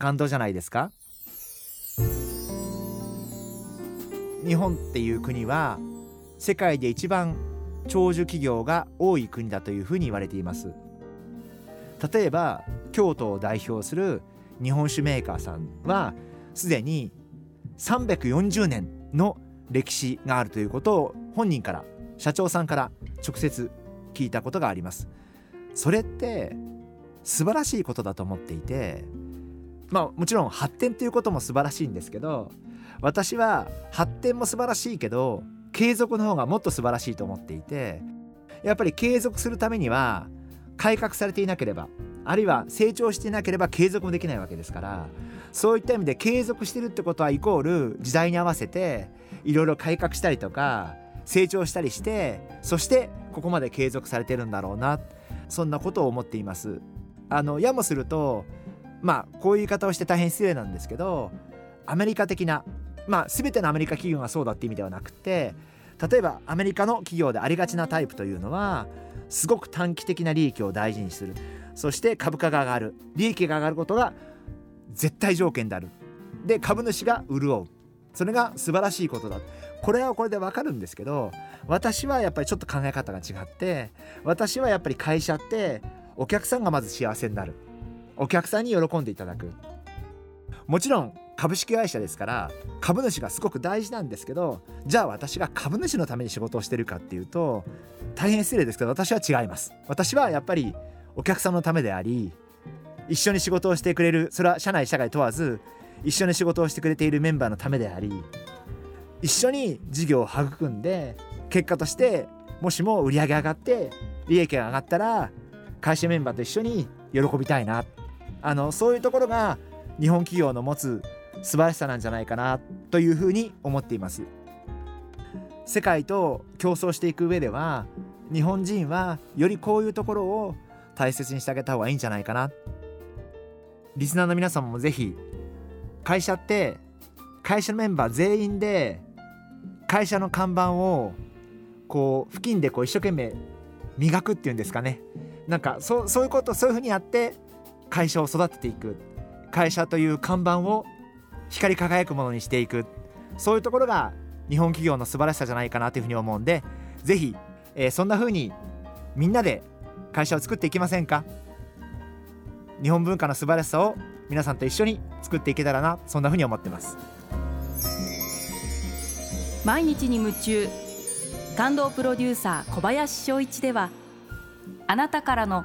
感動じゃないですか？日本っていう国は世界で一番長寿企業が多い国だというふうに言われています。例えば京都を代表する日本酒メーカーさんはすでに340年の歴史があるということを本人から社長さんから直接聞いたことがあります。それって素晴らしいことだと思っていてまあもちろん発展ということも素晴らしいんですけど私は発展も素晴らしいけど継続の方がもっと素晴らしいと思っていてやっぱり継続するためには改革されていなければあるいは成長していなければ継続もできないわけですからそういった意味で継続してるってことはイコール時代に合わせていろいろ改革したりとか成長したりしてそしてここまで継続されてるんだろうなそんなことを思っています。あのやもするとまあこういう言い方をして大変失礼なんですけどアメリカ的なまあ全てのアメリカ企業がそうだって意味ではなくて例えばアメリカの企業でありがちなタイプというのはすごく短期的な利益を大事にする。そして株価が上がる。利益が上がることが絶対条件である。で株主が潤う。それが素晴らしいことだ。これはこれでわかるんですけど私はやっぱりちょっと考え方が違って私はやっぱり会社ってお客さんがまず幸せになる。お客さんに喜んでいただく。もちろん株式会社ですから株主がすごく大事なんですけどじゃあ私が株主のために仕事をしてるかっていうと大変失礼ですけど私は違います。私はやっぱりお客さんのためであり一緒に仕事をしてくれるそれは社内社外問わず一緒に仕事をしてくれているメンバーのためであり一緒に事業を育んで結果としてもしも売り上げ上がって利益が上がったら会社メンバーと一緒に喜びたいな。あのそういうところが日本企業の持つ素晴らしさなんじゃないかなというふうに思っています。世界と競争していく上では日本人はよりこういうところを大切にしてあげた方がいいんじゃないかな。リスナーの皆さんもぜひ会社って会社のメンバー全員で会社の看板をこう付近でこう一生懸命磨くっていうんですかね。なんかそそういうことそういうふうにやって会社を育てていく。会社という看板を光り輝くものにしていく。そういうところが日本企業の素晴らしさじゃないかなというふうに思うんでぜひ、えー、そんな風にみんなで会社を作っていきませんか？日本文化の素晴らしさを皆さんと一緒に作っていけたらなそんな風に思ってます。毎日に夢中。感動プロデューサー小林翔一ではあなたからの